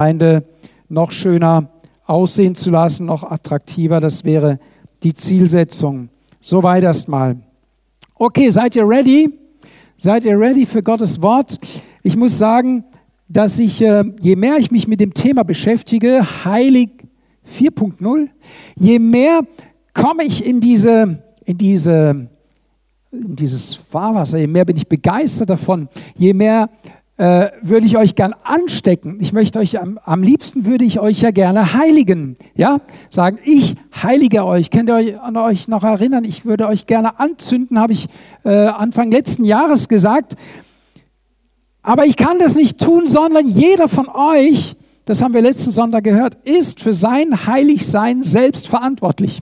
Gemeinde noch schöner aussehen zu lassen, noch attraktiver. Das wäre die Zielsetzung. Soweit erstmal. Okay, seid ihr ready? Seid ihr ready für Gottes Wort? Ich muss sagen, dass ich, äh, je mehr ich mich mit dem Thema beschäftige, heilig 4.0, je mehr komme ich in diese, in diese, in dieses Fahrwasser, je mehr bin ich begeistert davon, je mehr äh, würde ich euch gern anstecken. Ich möchte euch am, am liebsten würde ich euch ja gerne heiligen. Ja, sagen, ich heilige euch. Könnt ihr euch an euch noch erinnern? Ich würde euch gerne anzünden, habe ich äh, Anfang letzten Jahres gesagt. Aber ich kann das nicht tun, sondern jeder von euch, das haben wir letzten Sonntag gehört, ist für sein Heiligsein selbst verantwortlich.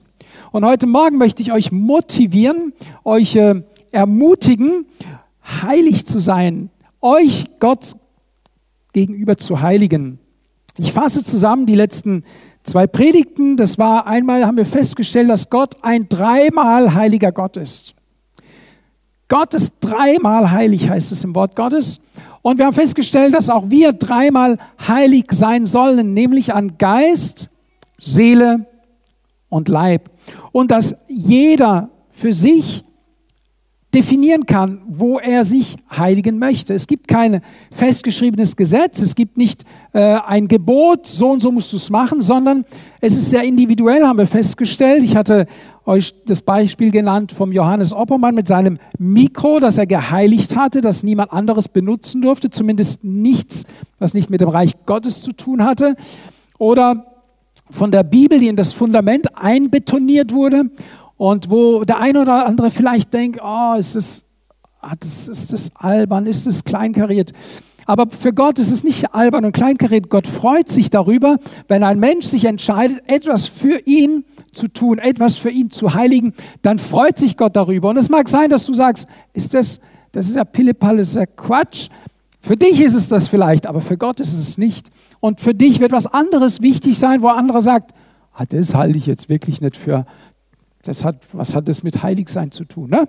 Und heute Morgen möchte ich euch motivieren, euch äh, ermutigen, heilig zu sein, euch Gott gegenüber zu heiligen. Ich fasse zusammen die letzten zwei Predigten. Das war einmal, haben wir festgestellt, dass Gott ein dreimal heiliger Gott ist. Gott ist dreimal heilig, heißt es im Wort Gottes. Und wir haben festgestellt, dass auch wir dreimal heilig sein sollen, nämlich an Geist, Seele und Leib. Und dass jeder für sich definieren kann, wo er sich heiligen möchte. Es gibt kein festgeschriebenes Gesetz, es gibt nicht äh, ein Gebot, so und so musst du es machen, sondern es ist sehr individuell, haben wir festgestellt. Ich hatte euch das Beispiel genannt vom Johannes Oppermann mit seinem Mikro, das er geheiligt hatte, das niemand anderes benutzen durfte, zumindest nichts, was nicht mit dem Reich Gottes zu tun hatte. Oder von der Bibel, die in das Fundament einbetoniert wurde und wo der eine oder andere vielleicht denkt, oh, ist das, ah, das, ist das albern, ist das kleinkariert. Aber für Gott ist es nicht albern und kleinkariert. Gott freut sich darüber, wenn ein Mensch sich entscheidet, etwas für ihn zu tun, etwas für ihn zu heiligen, dann freut sich Gott darüber. Und es mag sein, dass du sagst, ist das, das ist ja Pillepalle, das ist ja Quatsch. Für dich ist es das vielleicht, aber für Gott ist es nicht. Und für dich wird was anderes wichtig sein, wo andere sagt, ah, das halte ich jetzt wirklich nicht für, das hat, was hat das mit Heiligsein zu tun? Ne?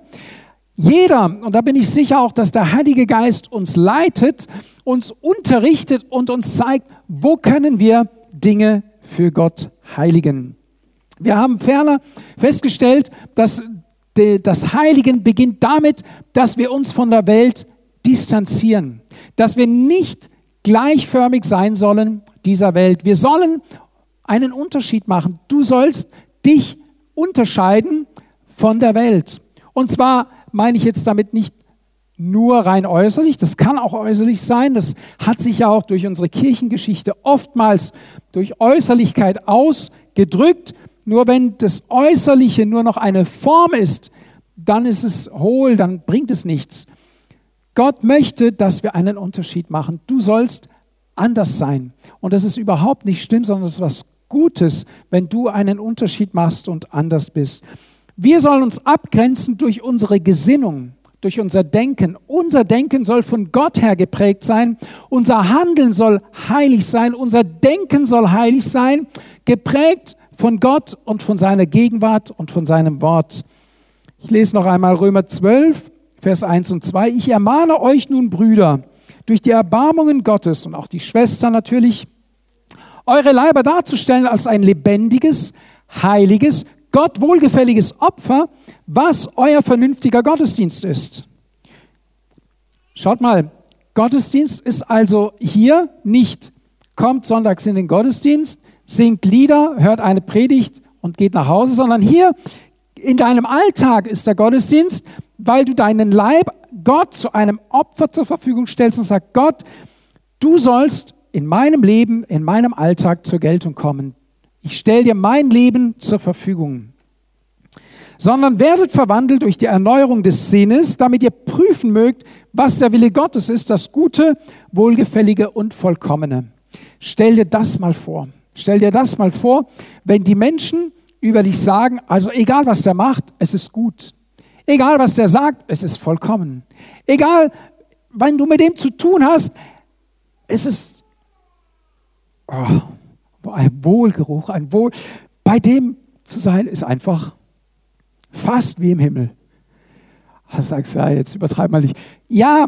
Jeder, und da bin ich sicher auch, dass der Heilige Geist uns leitet, uns unterrichtet und uns zeigt, wo können wir Dinge für Gott heiligen. Wir haben ferner festgestellt, dass das Heiligen beginnt damit, dass wir uns von der Welt distanzieren, dass wir nicht gleichförmig sein sollen dieser Welt. Wir sollen einen Unterschied machen. Du sollst dich unterscheiden von der Welt. Und zwar meine ich jetzt damit nicht nur rein äußerlich, das kann auch äußerlich sein, das hat sich ja auch durch unsere Kirchengeschichte oftmals durch Äußerlichkeit ausgedrückt. Nur wenn das Äußerliche nur noch eine Form ist, dann ist es hohl, dann bringt es nichts. Gott möchte, dass wir einen Unterschied machen. Du sollst anders sein. Und das ist überhaupt nicht schlimm, sondern das ist was Gutes, wenn du einen Unterschied machst und anders bist. Wir sollen uns abgrenzen durch unsere Gesinnung, durch unser Denken. Unser Denken soll von Gott her geprägt sein. Unser Handeln soll heilig sein. Unser Denken soll heilig sein, geprägt von Gott und von seiner Gegenwart und von seinem Wort. Ich lese noch einmal Römer 12, Vers 1 und 2. Ich ermahne euch nun, Brüder, durch die Erbarmungen Gottes und auch die Schwestern natürlich, eure Leiber darzustellen als ein lebendiges, heiliges, Gott wohlgefälliges Opfer, was euer vernünftiger Gottesdienst ist. Schaut mal, Gottesdienst ist also hier nicht, kommt sonntags in den Gottesdienst, singt Lieder, hört eine Predigt und geht nach Hause, sondern hier in deinem Alltag ist der Gottesdienst, weil du deinen Leib Gott zu einem Opfer zur Verfügung stellst und sagst, Gott, du sollst in meinem Leben, in meinem Alltag zur Geltung kommen. Ich stelle dir mein Leben zur Verfügung. Sondern werdet verwandelt durch die Erneuerung des Sinnes, damit ihr prüfen mögt, was der Wille Gottes ist, das Gute, Wohlgefällige und Vollkommene. Stell dir das mal vor. Stell dir das mal vor, wenn die Menschen über dich sagen, also egal was der macht, es ist gut. Egal was der sagt, es ist vollkommen. Egal, wenn du mit dem zu tun hast, es ist oh, ein Wohlgeruch, ein Wohl. Bei dem zu sein ist einfach fast wie im Himmel. Du sagst, ja, jetzt übertreib mal nicht. Ja,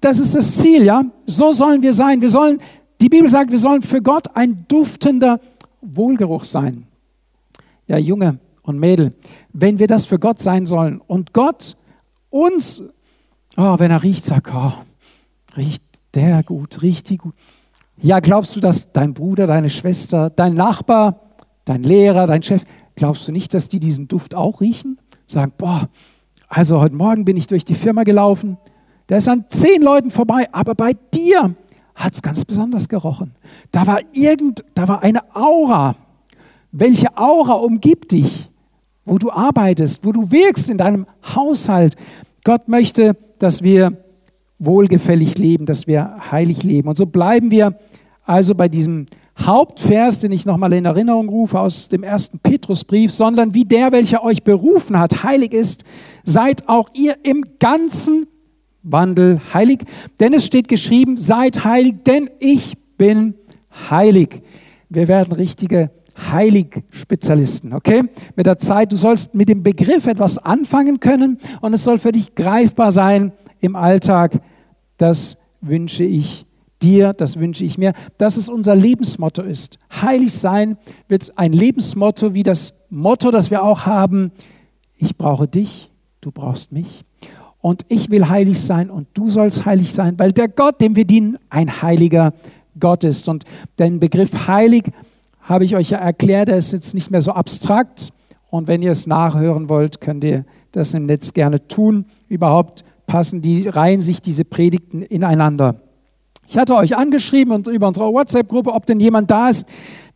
das ist das Ziel, ja. So sollen wir sein. Wir sollen Die Bibel sagt, wir sollen für Gott ein duftender Wohlgeruch sein. Ja, Junge und Mädel, wenn wir das für Gott sein sollen und Gott uns, oh, wenn er riecht, sagt, oh, riecht der gut, riecht die gut. Ja, glaubst du, dass dein Bruder, deine Schwester, dein Nachbar, dein Lehrer, dein Chef, glaubst du nicht, dass die diesen Duft auch riechen? Sagen, boah, also heute Morgen bin ich durch die Firma gelaufen, da ist an zehn Leuten vorbei, aber bei dir hat es ganz besonders gerochen. Da war irgend, da war eine Aura. Welche Aura umgibt dich, wo du arbeitest, wo du wirkst in deinem Haushalt? Gott möchte, dass wir wohlgefällig leben, dass wir heilig leben. Und so bleiben wir also bei diesem Hauptvers, den ich nochmal in Erinnerung rufe aus dem ersten Petrusbrief, sondern wie der, welcher euch berufen hat, heilig ist, seid auch ihr im ganzen Wandel heilig. Denn es steht geschrieben, seid heilig, denn ich bin heilig. Wir werden richtige Heilig-Spezialisten, okay? Mit der Zeit, du sollst mit dem Begriff etwas anfangen können und es soll für dich greifbar sein im Alltag. Das wünsche ich dir, das wünsche ich mir, dass es unser Lebensmotto ist. Heilig sein wird ein Lebensmotto wie das Motto, das wir auch haben. Ich brauche dich, du brauchst mich. Und ich will heilig sein und du sollst heilig sein, weil der Gott, dem wir dienen, ein heiliger Gott ist. Und den Begriff heilig habe ich euch ja erklärt, der ist jetzt nicht mehr so abstrakt. Und wenn ihr es nachhören wollt, könnt ihr das im Netz gerne tun. Überhaupt passen die, reihen sich diese Predigten ineinander. Ich hatte euch angeschrieben und über unsere WhatsApp-Gruppe, ob denn jemand da ist,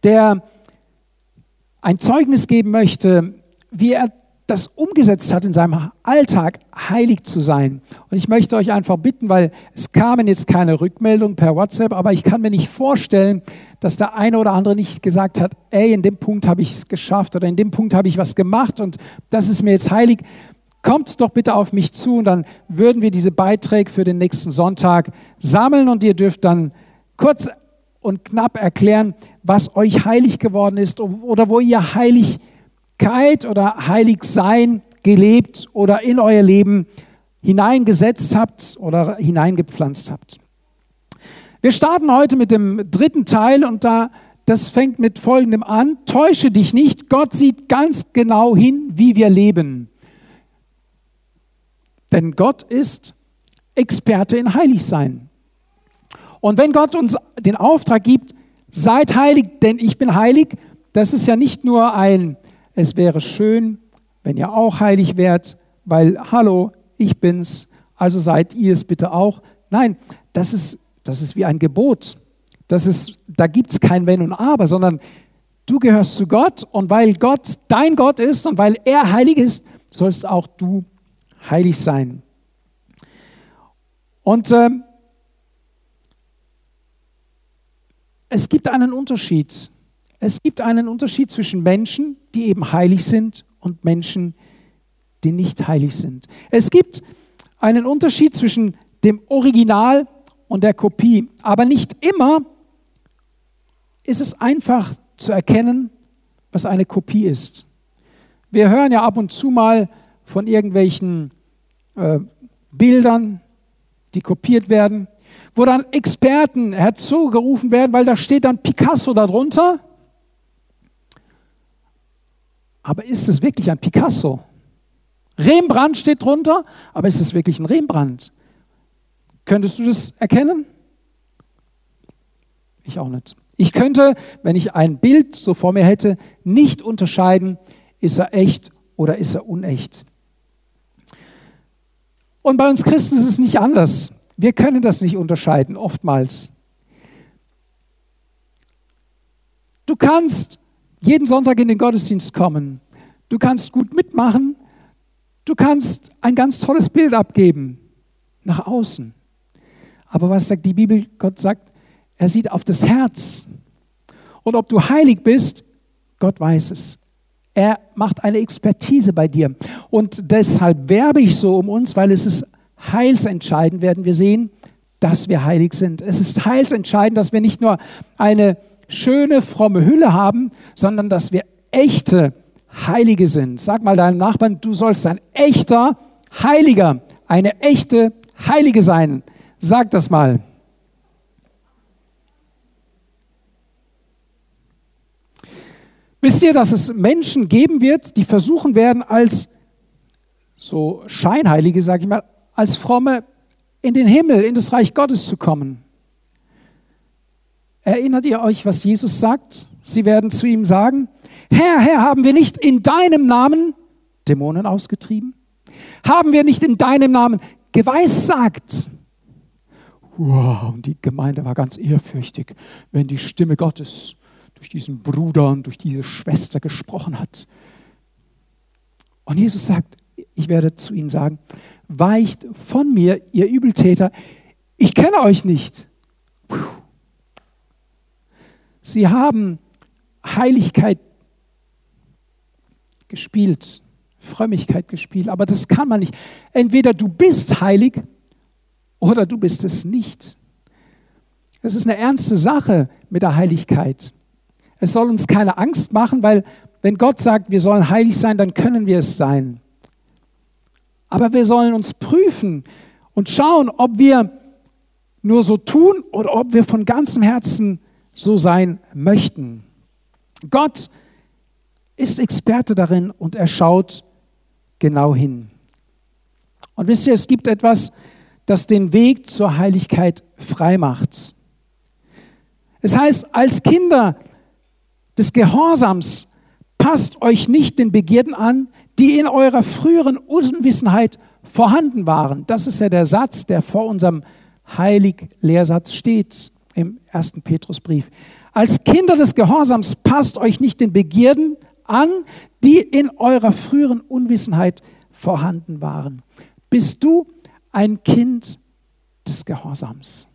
der ein Zeugnis geben möchte, wie er das umgesetzt hat in seinem Alltag, heilig zu sein. Und ich möchte euch einfach bitten, weil es kamen jetzt keine Rückmeldungen per WhatsApp, aber ich kann mir nicht vorstellen, dass der eine oder andere nicht gesagt hat, ey, in dem Punkt habe ich es geschafft oder in dem Punkt habe ich was gemacht und das ist mir jetzt heilig kommt doch bitte auf mich zu und dann würden wir diese Beiträge für den nächsten Sonntag sammeln und ihr dürft dann kurz und knapp erklären, was euch heilig geworden ist oder wo ihr Heiligkeit oder Heiligsein gelebt oder in euer Leben hineingesetzt habt oder hineingepflanzt habt. Wir starten heute mit dem dritten Teil und da das fängt mit folgendem an: Täusche dich nicht, Gott sieht ganz genau hin, wie wir leben. Denn Gott ist Experte in Heiligsein. Und wenn Gott uns den Auftrag gibt, seid heilig, denn ich bin heilig, das ist ja nicht nur ein, es wäre schön, wenn ihr auch heilig wärt, weil, hallo, ich bin's, also seid ihr es bitte auch. Nein, das ist, das ist wie ein Gebot. Das ist, da gibt es kein Wenn und Aber, sondern du gehörst zu Gott und weil Gott dein Gott ist und weil er heilig ist, sollst auch du heilig sein. Und äh, es gibt einen Unterschied. Es gibt einen Unterschied zwischen Menschen, die eben heilig sind, und Menschen, die nicht heilig sind. Es gibt einen Unterschied zwischen dem Original und der Kopie, aber nicht immer ist es einfach zu erkennen, was eine Kopie ist. Wir hören ja ab und zu mal von irgendwelchen äh, Bildern, die kopiert werden, wo dann Experten herzugerufen werden, weil da steht dann Picasso darunter. Aber ist es wirklich ein Picasso? Rembrandt steht drunter, aber ist es wirklich ein Rembrandt? Könntest du das erkennen? Ich auch nicht. Ich könnte, wenn ich ein Bild so vor mir hätte, nicht unterscheiden, ist er echt oder ist er unecht. Und bei uns Christen ist es nicht anders. Wir können das nicht unterscheiden, oftmals. Du kannst jeden Sonntag in den Gottesdienst kommen. Du kannst gut mitmachen. Du kannst ein ganz tolles Bild abgeben nach außen. Aber was sagt die Bibel? Gott sagt, er sieht auf das Herz. Und ob du heilig bist, Gott weiß es. Er macht eine Expertise bei dir. Und deshalb werbe ich so um uns, weil es ist heilsentscheidend, werden wir sehen, dass wir heilig sind. Es ist heilsentscheidend, dass wir nicht nur eine schöne, fromme Hülle haben, sondern dass wir echte Heilige sind. Sag mal deinem Nachbarn, du sollst ein echter Heiliger, eine echte Heilige sein. Sag das mal. Wisst ihr, dass es Menschen geben wird, die versuchen werden, als so Scheinheilige, sage ich mal, als Fromme in den Himmel, in das Reich Gottes zu kommen? Erinnert ihr euch, was Jesus sagt? Sie werden zu ihm sagen, Herr, Herr, haben wir nicht in deinem Namen Dämonen ausgetrieben? Haben wir nicht in deinem Namen geweissagt? Wow, und die Gemeinde war ganz ehrfürchtig, wenn die Stimme Gottes durch diesen Bruder und durch diese Schwester gesprochen hat. Und Jesus sagt, ich werde zu ihnen sagen, weicht von mir, ihr Übeltäter, ich kenne euch nicht. Sie haben Heiligkeit gespielt, Frömmigkeit gespielt, aber das kann man nicht. Entweder du bist heilig oder du bist es nicht. Es ist eine ernste Sache mit der Heiligkeit. Es soll uns keine Angst machen, weil wenn Gott sagt, wir sollen heilig sein, dann können wir es sein. Aber wir sollen uns prüfen und schauen, ob wir nur so tun oder ob wir von ganzem Herzen so sein möchten. Gott ist Experte darin und er schaut genau hin. Und wisst ihr, es gibt etwas, das den Weg zur Heiligkeit frei macht. Es heißt, als Kinder des Gehorsams passt euch nicht den Begierden an, die in eurer früheren Unwissenheit vorhanden waren. Das ist ja der Satz, der vor unserem Heilig-Lehrsatz steht im ersten Petrusbrief. Als Kinder des Gehorsams passt euch nicht den Begierden an, die in eurer früheren Unwissenheit vorhanden waren. Bist du ein Kind des Gehorsams?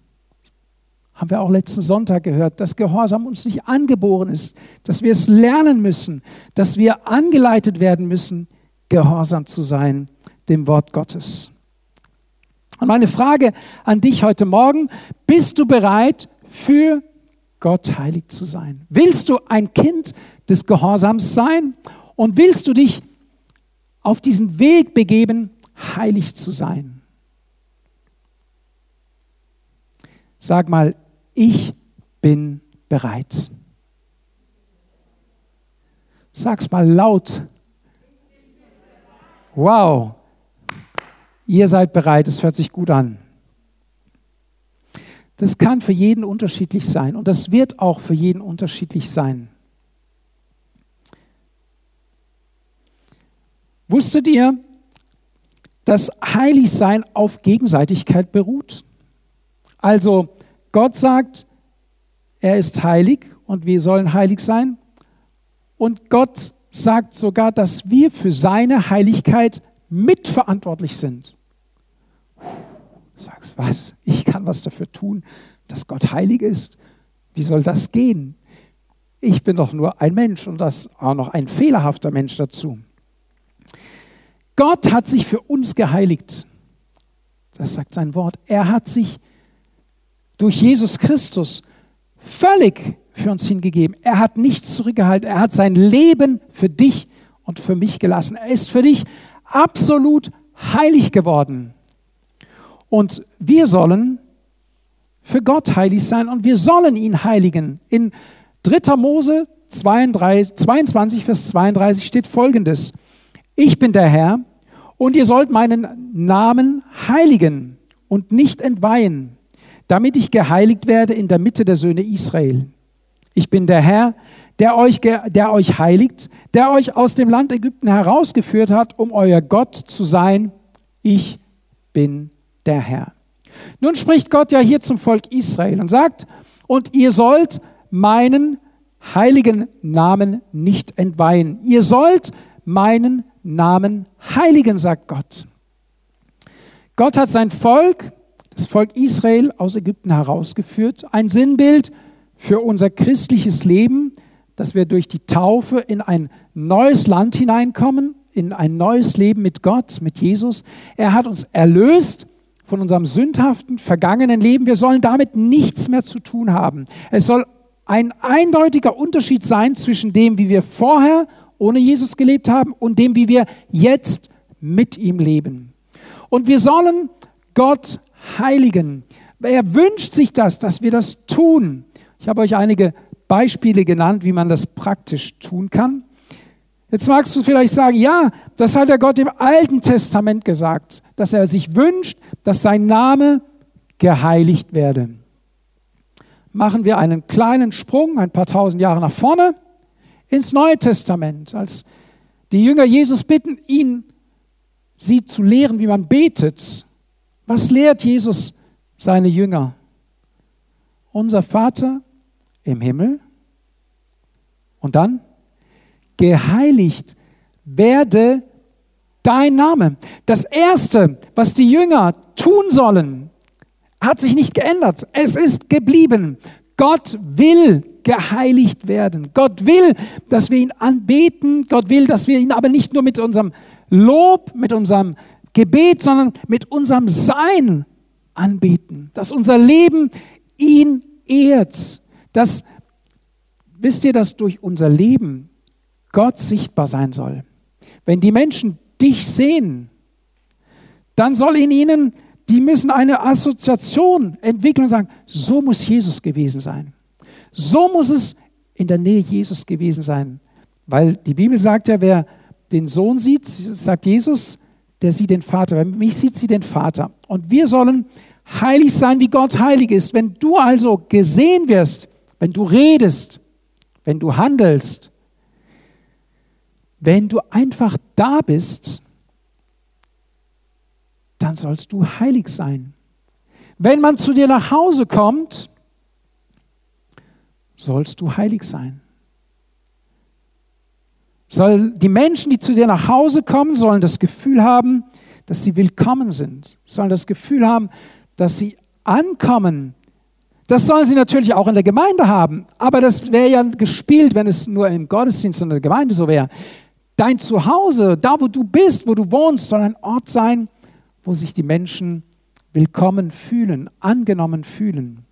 Haben wir auch letzten Sonntag gehört, dass Gehorsam uns nicht angeboren ist, dass wir es lernen müssen, dass wir angeleitet werden müssen, gehorsam zu sein dem Wort Gottes. Und meine Frage an dich heute Morgen, bist du bereit für Gott heilig zu sein? Willst du ein Kind des Gehorsams sein und willst du dich auf diesen Weg begeben, heilig zu sein? Sag mal, ich bin bereit. Sag's mal laut. Wow. Ihr seid bereit, es hört sich gut an. Das kann für jeden unterschiedlich sein und das wird auch für jeden unterschiedlich sein. Wusstet ihr, dass Heiligsein auf Gegenseitigkeit beruht? Also Gott sagt, er ist heilig und wir sollen heilig sein. Und Gott sagt sogar, dass wir für seine Heiligkeit mitverantwortlich sind. Du sagst, was? Ich kann was dafür tun, dass Gott heilig ist. Wie soll das gehen? Ich bin doch nur ein Mensch und das auch noch ein fehlerhafter Mensch dazu. Gott hat sich für uns geheiligt. Das sagt sein Wort. Er hat sich geheiligt durch Jesus Christus völlig für uns hingegeben. Er hat nichts zurückgehalten. Er hat sein Leben für dich und für mich gelassen. Er ist für dich absolut heilig geworden. Und wir sollen für Gott heilig sein und wir sollen ihn heiligen. In 3. Mose 32, 22, Vers 32 steht folgendes. Ich bin der Herr und ihr sollt meinen Namen heiligen und nicht entweihen damit ich geheiligt werde in der Mitte der Söhne Israel. Ich bin der Herr, der euch, der euch heiligt, der euch aus dem Land Ägypten herausgeführt hat, um euer Gott zu sein. Ich bin der Herr. Nun spricht Gott ja hier zum Volk Israel und sagt, und ihr sollt meinen heiligen Namen nicht entweihen. Ihr sollt meinen Namen heiligen, sagt Gott. Gott hat sein Volk das Volk Israel aus Ägypten herausgeführt. Ein Sinnbild für unser christliches Leben, dass wir durch die Taufe in ein neues Land hineinkommen, in ein neues Leben mit Gott, mit Jesus. Er hat uns erlöst von unserem sündhaften, vergangenen Leben. Wir sollen damit nichts mehr zu tun haben. Es soll ein eindeutiger Unterschied sein zwischen dem, wie wir vorher ohne Jesus gelebt haben und dem, wie wir jetzt mit ihm leben. Und wir sollen Gott heiligen. Er wünscht sich das, dass wir das tun. Ich habe euch einige Beispiele genannt, wie man das praktisch tun kann. Jetzt magst du vielleicht sagen, ja, das hat der Gott im Alten Testament gesagt, dass er sich wünscht, dass sein Name geheiligt werde. Machen wir einen kleinen Sprung, ein paar tausend Jahre nach vorne, ins Neue Testament, als die Jünger Jesus bitten, ihn, sie zu lehren, wie man betet. Was lehrt Jesus seine Jünger? Unser Vater im Himmel. Und dann, geheiligt werde dein Name. Das Erste, was die Jünger tun sollen, hat sich nicht geändert. Es ist geblieben. Gott will geheiligt werden. Gott will, dass wir ihn anbeten. Gott will, dass wir ihn aber nicht nur mit unserem Lob, mit unserem Gebet, sondern mit unserem Sein anbeten. Dass unser Leben ihn ehrt. Dass, wisst ihr, dass durch unser Leben Gott sichtbar sein soll. Wenn die Menschen dich sehen, dann soll in ihnen, die müssen eine Assoziation entwickeln und sagen, so muss Jesus gewesen sein. So muss es in der Nähe Jesus gewesen sein. Weil die Bibel sagt ja, wer den Sohn sieht, sagt Jesus, der sieht den Vater. Wer mich sieht, sieht den Vater. Und wir sollen heilig sein, wie Gott heilig ist. Wenn du also gesehen wirst, wenn du redest, wenn du handelst, wenn du einfach da bist, dann sollst du heilig sein. Wenn man zu dir nach Hause kommt, sollst du heilig sein. Soll die Menschen, die zu dir nach Hause kommen, sollen das Gefühl haben, dass sie willkommen sind, sollen das Gefühl haben, dass sie ankommen. Das sollen sie natürlich auch in der Gemeinde haben, aber das wäre ja gespielt, wenn es nur im Gottesdienst und in der Gemeinde so wäre. Dein Zuhause, da wo du bist, wo du wohnst, soll ein Ort sein, wo sich die Menschen willkommen fühlen, angenommen fühlen.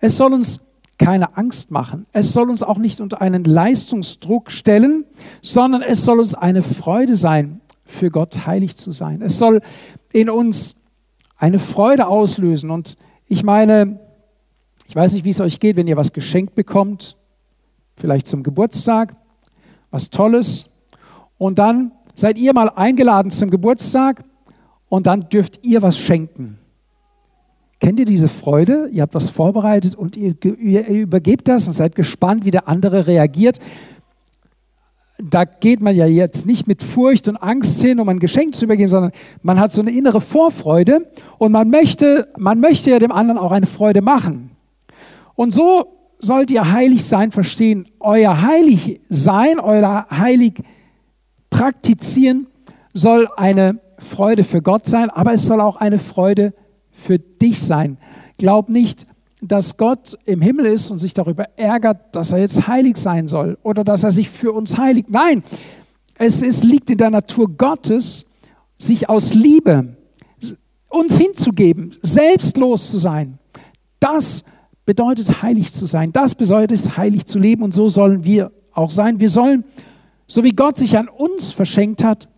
Es soll uns keine Angst machen. Es soll uns auch nicht unter einen Leistungsdruck stellen, sondern es soll uns eine Freude sein, für Gott heilig zu sein. Es soll in uns eine Freude auslösen. Und ich meine, ich weiß nicht, wie es euch geht, wenn ihr was geschenkt bekommt, vielleicht zum Geburtstag was Tolles. Und dann seid ihr mal eingeladen zum Geburtstag und dann dürft ihr was schenken. Kennt ihr diese Freude? Ihr habt was vorbereitet und ihr, ihr, übergebt das und seid gespannt, wie der andere reagiert. Da geht man ja jetzt nicht mit Furcht und Angst hin, um ein Geschenk zu übergeben, sondern man hat so eine innere Vorfreude und man möchte, man möchte ja dem anderen auch eine Freude machen. Und so sollt ihr heilig sein verstehen. Euer heilig sein, euer heilig praktizieren soll eine Freude für Gott sein, aber es soll auch eine Freude für dich sein. Glaub nicht, dass Gott im Himmel ist und sich darüber ärgert, dass er jetzt heilig sein soll oder dass er sich für uns heiligt. Nein, es ist, liegt in der Natur Gottes, sich aus Liebe uns hinzugeben, selbstlos zu sein. Das bedeutet heilig zu sein. Das bedeutet heilig zu leben und so sollen wir auch sein. Wir sollen, so wie Gott sich an uns verschenkt hat,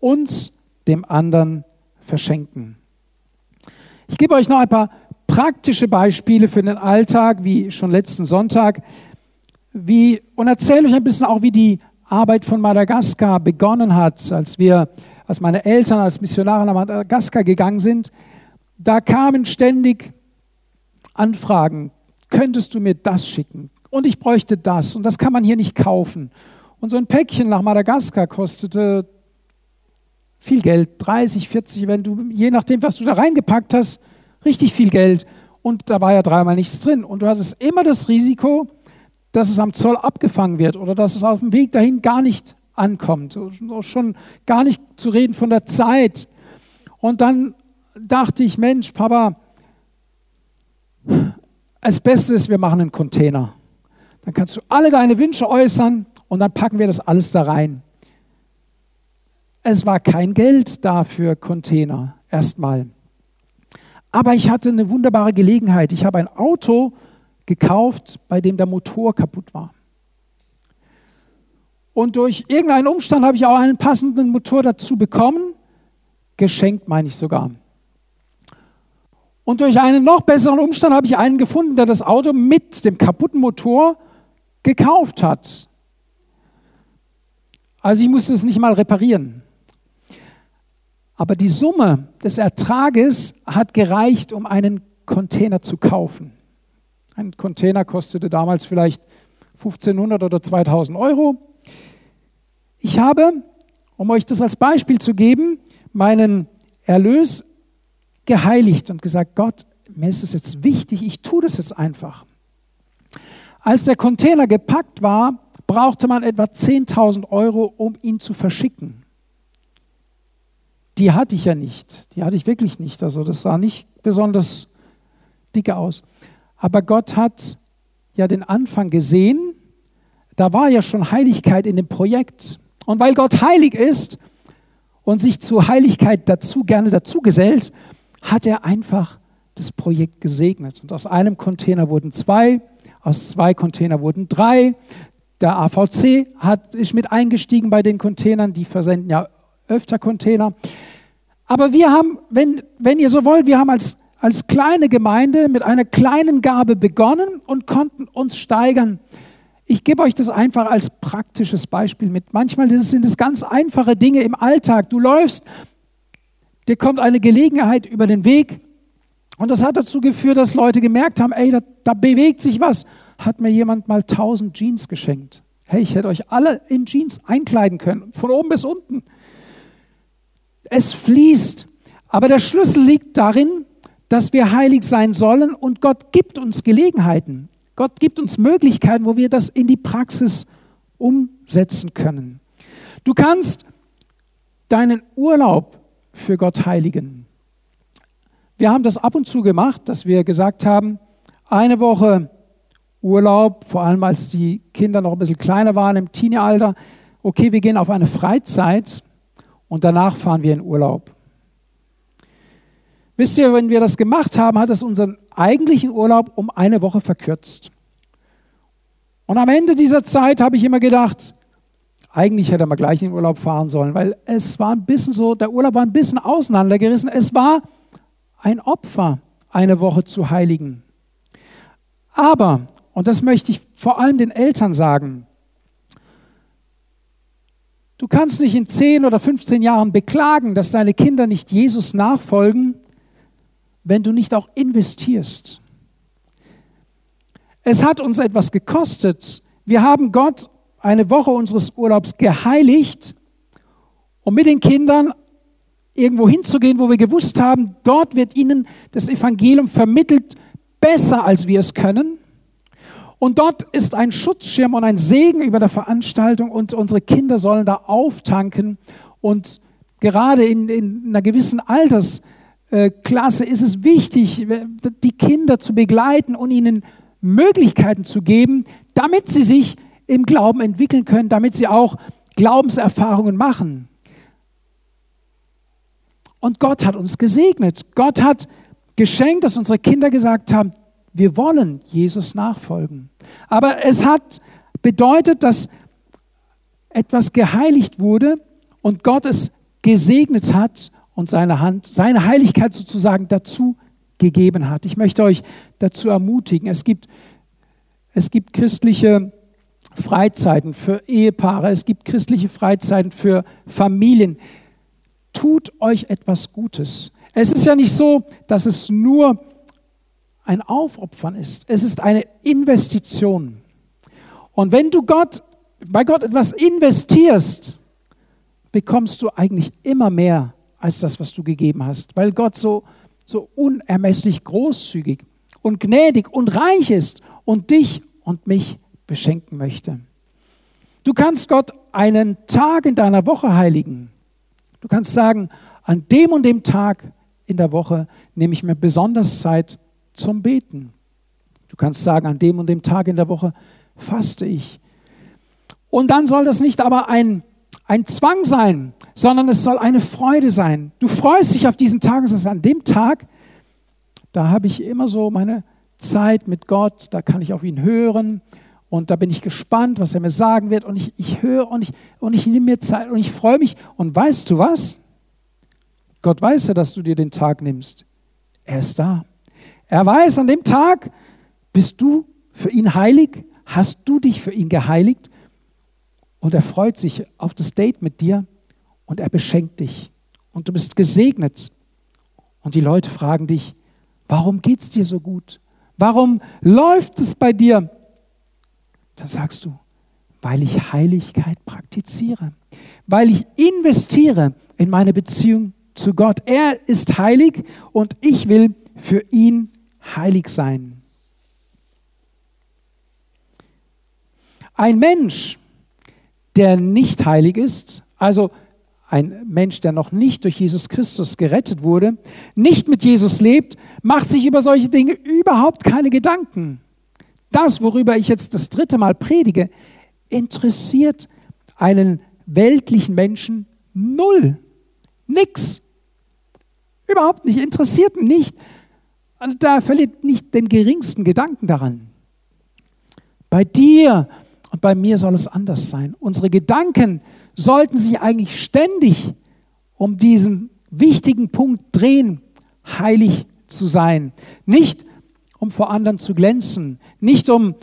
uns dem anderen verschenken. Ich gebe euch noch ein paar praktische Beispiele für den Alltag, wie schon letzten Sonntag, wie, und erzähle euch ein bisschen auch, wie die Arbeit von Madagaskar begonnen hat, als wir, als meine Eltern als Missionare nach Madagaskar gegangen sind. Da kamen ständig Anfragen, könntest du mir das schicken? Und ich bräuchte das und das kann man hier nicht kaufen. Und so ein Päckchen nach Madagaskar kostete viel Geld, 30, 40, wenn du, je nachdem, was du da reingepackt hast, richtig viel Geld. Und da war ja dreimal nichts drin. Und du hattest immer das Risiko, dass es am Zoll abgefangen wird oder dass es auf dem Weg dahin gar nicht ankommt. Schon gar nicht zu reden von der Zeit. Und dann dachte ich, Mensch, Papa, das Beste ist, wir machen einen Container. Dann kannst du alle deine Wünsche äußern und dann packen wir das alles da rein. Es war kein Geld da für Container, erstmal. Aber ich hatte eine wunderbare Gelegenheit. Ich habe ein Auto gekauft, bei dem der Motor kaputt war. Und durch irgendeinen Umstand habe ich auch einen passenden Motor dazu bekommen. Geschenkt meine ich sogar. Und durch einen noch besseren Umstand habe ich einen gefunden, der das Auto mit dem kaputten Motor gekauft hat. Also ich musste es nicht mal reparieren. Aber die Summe des Ertrages hat gereicht, um einen Container zu kaufen. Ein Container kostete damals vielleicht 1500 oder 2000 Euro. Ich habe, um euch das als Beispiel zu geben, meinen Erlös geheiligt und gesagt, Gott, mir ist es jetzt wichtig, ich tue das jetzt einfach. Als der Container gepackt war, brauchte man etwa 10.000 Euro, um ihn zu verschicken. Die hatte ich ja nicht. Die hatte ich wirklich nicht. Also das sah nicht besonders dicke aus. Aber Gott hat ja den Anfang gesehen. Da war ja schon Heiligkeit in dem Projekt. Und weil Gott heilig ist und sich zur Heiligkeit dazu gerne dazu gesellt, hat er einfach das Projekt gesegnet. Und aus einem Container wurden zwei, aus zwei Container wurden drei. Der AVC hat, ist mit eingestiegen bei den Containern, die versenden ja öfter Container. Aber wir haben, wenn, wenn ihr so wollt, wir haben als, als kleine Gemeinde mit einer kleinen Gabe begonnen und konnten uns steigern. Ich gebe euch das einfach als praktisches Beispiel mit. Manchmal sind es ganz einfache Dinge im Alltag. Du läufst dir kommt eine Gelegenheit über den Weg. Und das hat dazu geführt, dass Leute gemerkt haben, ey, da, da bewegt sich was. Hat mir jemand mal tausend Jeans geschenkt. Hey, ich hätte euch alle in Jeans einkleiden können, von oben bis unten. Es fließt. Aber der Schlüssel liegt darin, dass wir heilig sein sollen und Gott gibt uns Gelegenheiten. Gott gibt uns Möglichkeiten, wo wir das in die Praxis umsetzen können. Du kannst deinen Urlaub für Gott heiligen. Wir haben das ab und zu gemacht, dass wir gesagt haben, eine Woche Urlaub, vor allem als die Kinder noch ein bisschen kleiner waren im Teenie-Alter. Okay, wir gehen auf eine Freizeit und danach fahren wir in Urlaub. Wisst ihr, wenn wir das gemacht haben, hat es unseren eigentlichen Urlaub um eine Woche verkürzt. Und am Ende dieser Zeit habe ich immer gedacht, eigentlich hätte man gleich in den Urlaub fahren sollen, weil es war ein bisschen so, der Urlaub war ein bisschen auseinandergerissen. Es war ein Opfer, eine Woche zu heiligen. Aber, und das möchte ich vor allem den Eltern sagen, du kannst nicht in 10 oder 15 Jahren beklagen, dass deine Kinder nicht Jesus nachfolgen, wenn du nicht auch investierst. Es hat uns etwas gekostet. Wir haben Gott eine Woche unseres Urlaubs geheiligt, um mit den Kindern irgendwo hinzugehen, wo wir gewusst haben, dort wird ihnen das Evangelium vermittelt, besser als wir es können. Und dort ist ein Schutzschirm und ein Segen über der Veranstaltung und unsere Kinder sollen da auftanken. Und gerade in, in einer gewissen Altersklasse ist es wichtig, die Kinder zu begleiten und ihnen Möglichkeiten zu geben, damit sie sich im Glauben entwickeln können, damit sie auch Glaubenserfahrungen machen. Und Gott hat uns gesegnet. Gott hat geschenkt, dass unsere Kinder gesagt haben, wir wollen Jesus nachfolgen. Aber es hat bedeutet, dass etwas geheiligt wurde und Gott es gesegnet hat und seine Hand, seine Heiligkeit sozusagen dazu gegeben hat. Ich möchte euch dazu ermutigen. Es gibt, es gibt christliche Freizeiten für Ehepaare, es gibt christliche Freizeiten für Familien. Tut euch etwas Gutes. Es ist ja nicht so, dass es nur ein Aufopfern ist. Es ist eine Investition. Und wenn du Gott, bei Gott etwas investierst, bekommst du eigentlich immer mehr als das, was du gegeben hast, weil Gott so, so unermesslich großzügig und gnädig und reich ist und dich und mich beschenken möchte. Du kannst Gott einen Tag in deiner Woche heiligen. Du kannst sagen, an dem und dem Tag in der Woche nehme ich mir besonders Zeit zum Beten. Du kannst sagen, an dem und dem Tag in der Woche faste ich. Und dann soll das nicht aber ein, ein Zwang sein, sondern es soll eine Freude sein. Du freust dich auf diesen Tag und sagst, an dem Tag, da habe ich immer so meine Zeit mit Gott, da kann ich auf ihn hören und da bin ich gespannt, was er mir sagen wird. Und ich, ich höre und ich, und ich nehme mir Zeit und ich freue mich. Und weißt du was? Gott weiß ja, dass du dir den Tag nimmst. Er ist da. Er weiß, an dem Tag bist du für ihn heilig, hast du dich für ihn geheiligt und er freut sich auf das Date mit dir und er beschenkt dich und du bist gesegnet. Und die Leute fragen dich, warum geht es dir so gut? Warum läuft es bei dir? Dann sagst du, weil ich Heiligkeit praktiziere, weil ich investiere in meine Beziehung zu Gott. Er ist heilig und ich will für ihn heilig sein. Ein Mensch, der nicht heilig ist, also ein Mensch, der noch nicht durch Jesus Christus gerettet wurde, nicht mit Jesus lebt, macht sich über solche Dinge überhaupt keine Gedanken. Das, worüber ich jetzt das dritte Mal predige, interessiert einen weltlichen Menschen null. Nix. Überhaupt nicht. Interessiert nicht. Also da verliert nicht den geringsten Gedanken daran. Bei dir und bei mir soll es anders sein. Unsere Gedanken sollten sich eigentlich ständig um diesen wichtigen Punkt drehen, heilig zu sein. Nicht um vor anderen zu glänzen, nicht um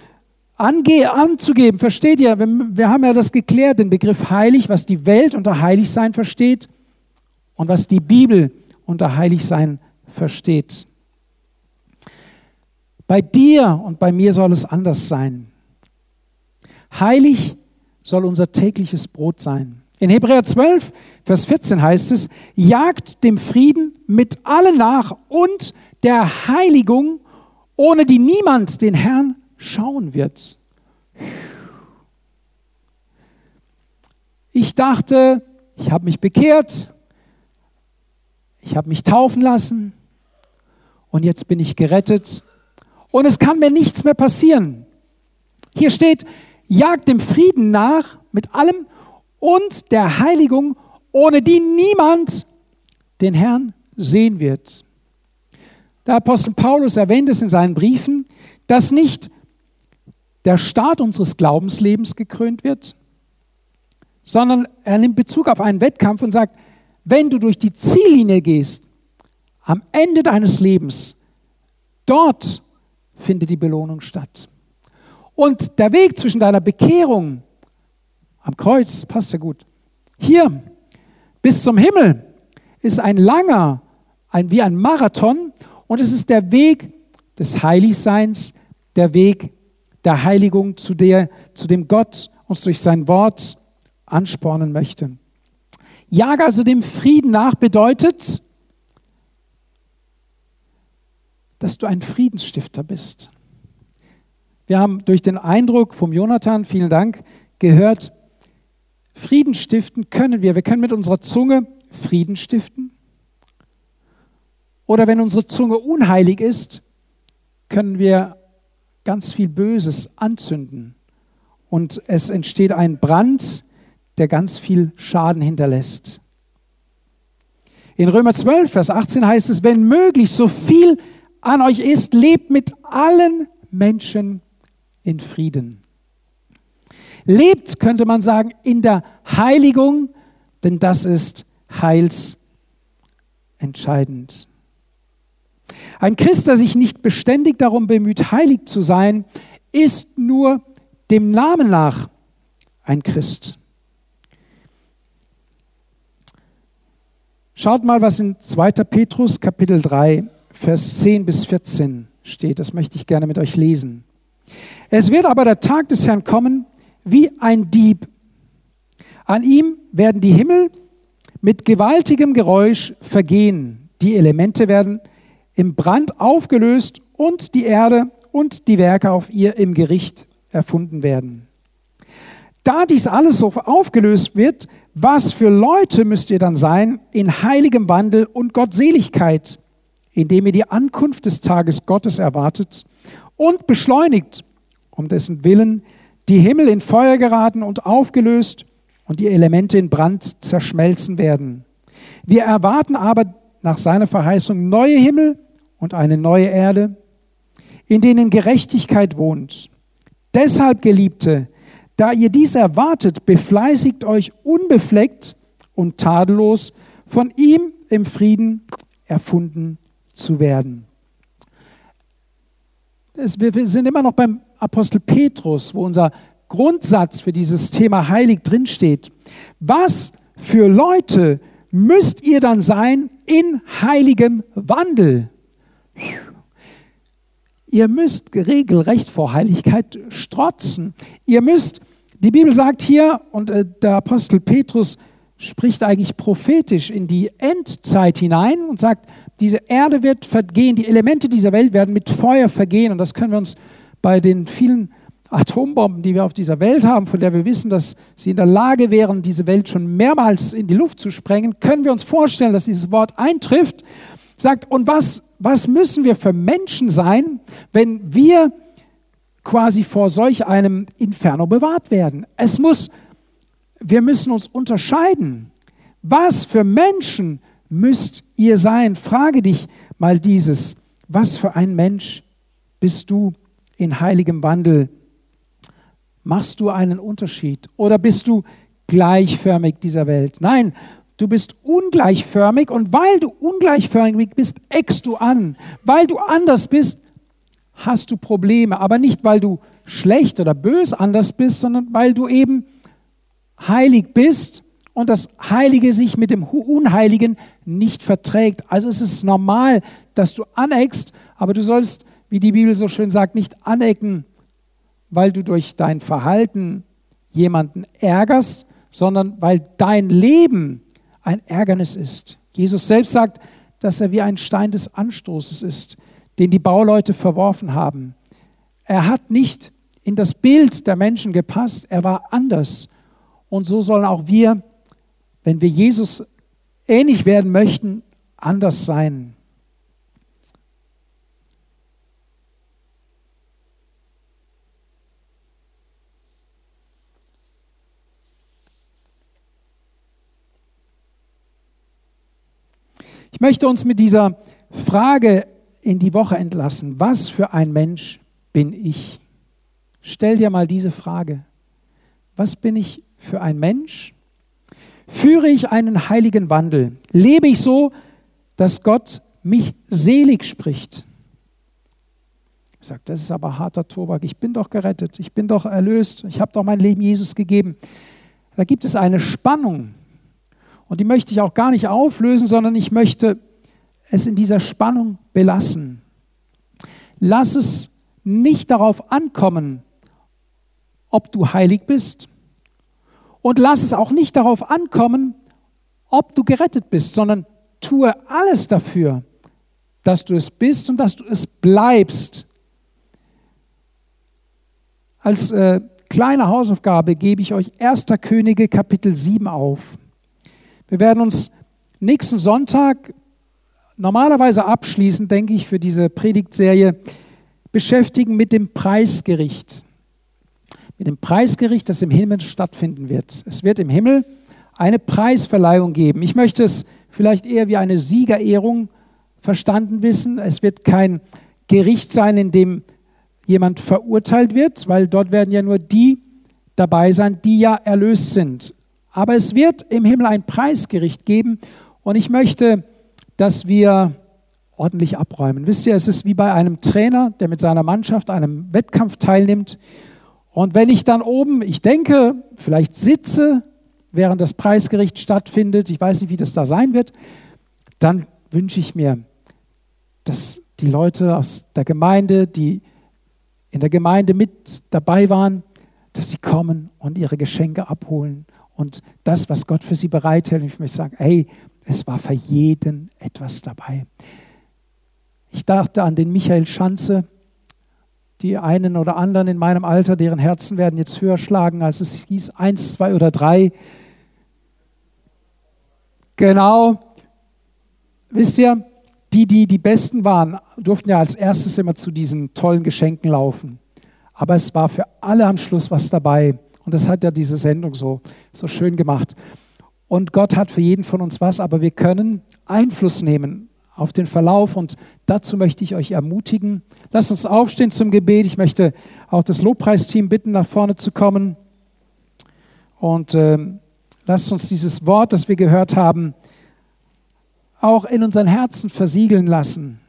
ange anzugeben. Versteht ihr? Wir, wir haben ja das geklärt, den Begriff heilig, was die Welt unter Heiligsein versteht und was die Bibel unter Heiligsein versteht. Bei dir und bei mir soll es anders sein. Heilig soll unser tägliches Brot sein. In Hebräer 12, Vers 14 heißt es, jagt dem Frieden mit allen nach und der Heiligung, ohne die niemand den Herrn schauen wird. Ich dachte, ich habe mich bekehrt, ich habe mich taufen lassen und jetzt bin ich gerettet und es kann mir nichts mehr passieren. Hier steht, jagt dem Frieden nach mit allem und der Heiligung, ohne die niemand den Herrn sehen wird. Der Apostel Paulus erwähnt es in seinen Briefen, dass nicht der Start unseres Glaubenslebens gekrönt wird, sondern er nimmt Bezug auf einen Wettkampf und sagt, wenn du durch die Ziellinie gehst, am Ende deines Lebens, dort findet die Belohnung statt. Und der Weg zwischen deiner Bekehrung am Kreuz, passt ja gut, hier bis zum Himmel ist ein langer, ein, wie ein Marathon und es ist der Weg des Heiligseins, der Weg der Heiligung, zu, der, zu dem Gott uns durch sein Wort anspornen möchte. Jage also dem Frieden nach bedeutet, dass du ein Friedensstifter bist. Wir haben durch den Eindruck vom Jonathan, vielen Dank, gehört, Frieden stiften können wir. Wir können mit unserer Zunge Frieden stiften. Oder wenn unsere Zunge unheilig ist, können wir ganz viel Böses anzünden. Und es entsteht ein Brand, der ganz viel Schaden hinterlässt. In Römer 12, Vers 18 heißt es, wenn möglich, so viel an euch ist, lebt mit allen Menschen in Frieden. Lebt, könnte man sagen, in der Heiligung, denn das ist heilsentscheidend. Ein Christ, der sich nicht beständig darum bemüht, heilig zu sein, ist nur dem Namen nach ein Christ. Schaut mal, was in 2. Petrus Kapitel 3, Vers 10 bis 14 steht. Das möchte ich gerne mit euch lesen. Es wird aber der Tag des Herrn kommen wie ein Dieb. An ihm werden die Himmel mit gewaltigem Geräusch vergehen. Die Elemente werden im Brand aufgelöst und die Erde und die Werke auf ihr im Gericht erfunden werden. Da dies alles so aufgelöst wird, was für Leute müsst ihr dann sein in heiligem Wandel und Gottseligkeit, indem ihr die Ankunft des Tages Gottes erwartet und beschleunigt, um dessen Willen die Himmel in Feuer geraten und aufgelöst und die Elemente in Brand zerschmelzen werden. Wir erwarten aber nach seiner Verheißung neue Himmel und eine neue Erde, in denen Gerechtigkeit wohnt. Deshalb, Geliebte, da ihr dies erwartet, befleißigt euch unbefleckt und tadellos von ihm im Frieden erfunden zu werden. es, wir sind immer noch beim Apostel Petrus, wo unser Grundsatz für dieses Thema heilig drinsteht. Was für Leute müsst ihr dann sein in heiligem Wandel? Ihr müsst regelrecht vor Heiligkeit strotzen. Ihr müsst, die Bibel sagt hier, und äh, der Apostel Petrus spricht eigentlich prophetisch in die Endzeit hinein und sagt, diese Erde wird vergehen, die Elemente dieser Welt werden mit Feuer vergehen. Und das können wir uns bei den vielen Atombomben, die wir auf dieser Welt haben, von der wir wissen, dass sie in der Lage wären, diese Welt schon mehrmals in die Luft zu sprengen, können wir uns vorstellen, dass dieses Wort eintrifft. Sagt, und was, was müssen wir für Menschen sein, wenn wir quasi vor solch einem Inferno bewahrt werden? Es muss, wir müssen uns unterscheiden. Was für Menschen müsst ihr sein? Frage dich mal dieses. Was für ein Mensch bist du in heiligem Wandel? Machst du einen Unterschied oder bist du gleichförmig dieser Welt? Nein, du bist ungleichförmig und weil du ungleichförmig bist, eckst du an. Weil du anders bist, hast du Probleme. Aber nicht, weil du schlecht oder bös anders bist, sondern weil du eben heilig bist und das Heilige sich mit dem Unheiligen nicht verträgt. Also es ist normal, dass du aneckst, aber du sollst, wie die Bibel so schön sagt, nicht anecken, weil du durch dein Verhalten jemanden ärgerst, sondern weil dein Leben ein Ärgernis ist. Jesus selbst sagt, dass er wie ein Stein des Anstoßes ist, den die Bauleute verworfen haben. Er hat nicht in das Bild der Menschen gepasst, er war anders. Und so sollen auch wir, wenn wir Jesus ähnlich werden möchten, anders sein. Ich möchte uns mit dieser Frage in die Woche entlassen. Was für ein Mensch bin ich? Stell dir mal diese Frage. Was bin ich für ein Mensch? Führe ich einen heiligen Wandel? Lebe ich so, dass Gott mich selig spricht? Ich sage, das ist aber harter Tobak. Ich bin doch gerettet. Ich bin doch erlöst. Ich habe doch mein Leben Jesus gegeben. Da gibt es eine Spannung. Und die möchte ich auch gar nicht auflösen, sondern ich möchte es in dieser Spannung belassen. Lass es nicht darauf ankommen, ob du heilig bist. Und lass es auch nicht darauf ankommen, ob du gerettet bist, sondern tue alles dafür, dass du es bist und dass du es bleibst. Als äh, kleine Hausaufgabe gebe ich euch 1. Könige Kapitel 7 auf. Wir werden uns nächsten Sonntag normalerweise abschließend, denke ich, für diese Predigtserie beschäftigen mit dem Preisgericht. Mit dem Preisgericht, das im Himmel stattfinden wird. Es wird im Himmel eine Preisverleihung geben. Ich möchte es vielleicht eher wie eine Siegerehrung verstanden wissen. Es wird kein Gericht sein, in dem jemand verurteilt wird, weil dort werden ja nur die dabei sein, die ja erlöst sind. Aber es wird im Himmel ein Preisgericht geben und ich möchte, dass wir ordentlich abräumen. Wisst ihr, es ist wie bei einem Trainer, der mit seiner Mannschaft einem Wettkampf teilnimmt. Und wenn ich dann oben, ich denke, vielleicht sitze, während das Preisgericht stattfindet, ich weiß nicht, wie das da sein wird, dann wünsche ich mir, dass die Leute aus der Gemeinde, die in der Gemeinde mit dabei waren, dass sie kommen und ihre Geschenke abholen und das, was Gott für sie bereithält. ich möchte sagen, hey, es war für jeden etwas dabei. Ich dachte an den Michael Schanze, die einen oder anderen in meinem Alter, deren Herzen werden jetzt höher schlagen, als es hieß, eins, zwei oder drei. Genau. Wisst ihr, die, die die Besten waren, durften ja als erstes immer zu diesen tollen Geschenken laufen. Aber es war für alle am Schluss was dabei. Und das hat ja diese Sendung so, so schön gemacht. Und Gott hat für jeden von uns was, aber wir können Einfluss nehmen auf den Verlauf und dazu möchte ich euch ermutigen. Lasst uns aufstehen zum Gebet. Ich möchte auch das Lobpreisteam bitten, nach vorne zu kommen. Und äh, lasst uns dieses Wort, das wir gehört haben, auch in unseren Herzen versiegeln lassen.